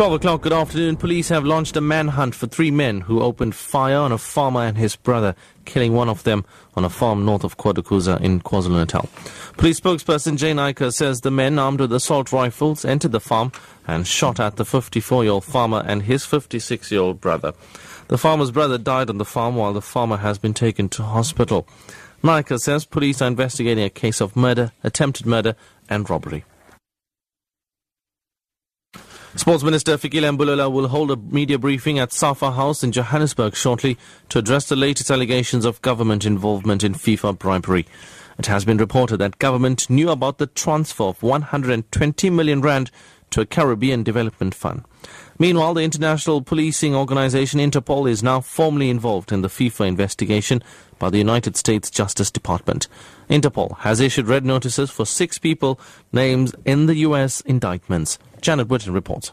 12 o'clock, good afternoon. Police have launched a manhunt for three men who opened fire on a farmer and his brother, killing one of them on a farm north of KwaDukuza in KwaZulu-Natal. Police spokesperson Jay Naicker says the men armed with assault rifles entered the farm and shot at the 54-year-old farmer and his 56-year-old brother. The farmer's brother died on the farm while the farmer has been taken to hospital. Naicker says police are investigating a case of murder, attempted murder and robbery. Sports Minister Fikile Mbalula will hold a media briefing at Safa House in Johannesburg shortly to address the latest allegations of government involvement in FIFA bribery. It has been reported that government knew about the transfer of 120 million rand to a Caribbean Development Fund. Meanwhile, the international policing organization Interpol is now formally involved in the FIFA investigation by the United States Justice Department. Interpol has issued red notices for six people named in the U.S. indictments. Janet Whitten reports.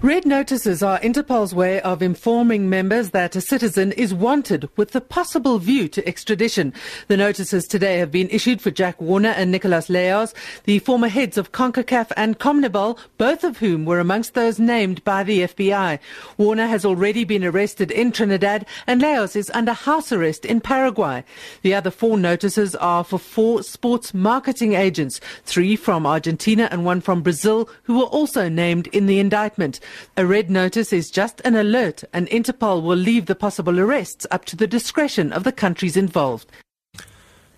Red notices are Interpol's way of informing members that a citizen is wanted with the possible view to extradition. The notices today have been issued for Jack Warner and Nicolas Leoz, the former heads of CONCACAF and CONMEBOL, both of whom were amongst those named by the FBI. Warner has already been arrested in Trinidad and Leoz is under house arrest in Paraguay. The other four notices are for four sports marketing agents, three from Argentina and one from Brazil, who were also named in the indictment. A red notice is just an alert, and Interpol will leave the possible arrests up to the discretion of the countries involved.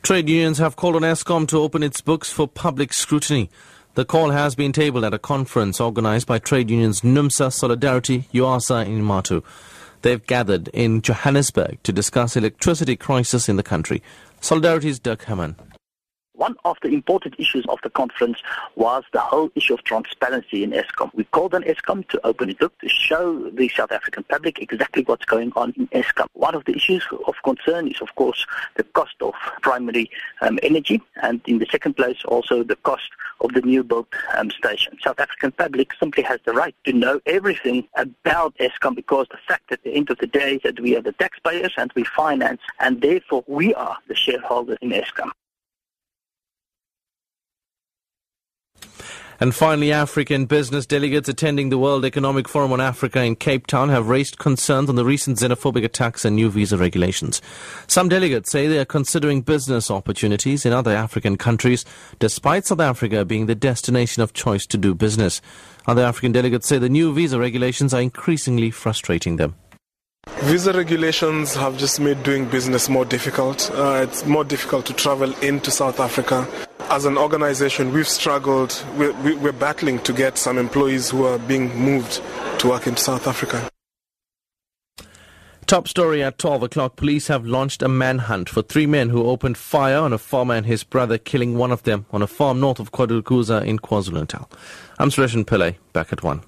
Trade unions have called on Eskom to open its books for public scrutiny. The call has been tabled at a conference organized by trade unions NUMSA, Solidarity, UASA, and IMATU. They've gathered in Johannesburg to discuss electricity crisis in the country. Solidarity's Dirk Hermann. One of the important issues of the conference was the whole issue of transparency in Eskom. We called on Eskom to open it up to show the South African public exactly what's going on in Eskom. One of the issues of concern is, of course, the cost of primary um, energy, and in the second place, also the cost of the new built um, station. South African public simply has the right to know everything about Eskom because the fact at the end of the day that we are the taxpayers and we finance, and therefore we are the shareholders in Eskom. And finally, African business delegates attending the World Economic Forum on Africa in Cape Town have raised concerns on the recent xenophobic attacks and new visa regulations. Some delegates say they are considering business opportunities in other African countries, despite South Africa being the destination of choice to do business. Other African delegates say the new visa regulations are increasingly frustrating them. Visa regulations have just made doing business more difficult. Uh, it's more difficult to travel into South Africa. As an organization, we've struggled, we're, we're battling to get some employees who are being moved to work in South Africa. Top story at 12 o'clock. Police have launched a manhunt for three men who opened fire on a farmer and his brother, killing one of them on a farm north of KwaDukuza in KwaZulu-Natal. I'm Sareshen Pillay, back at 1.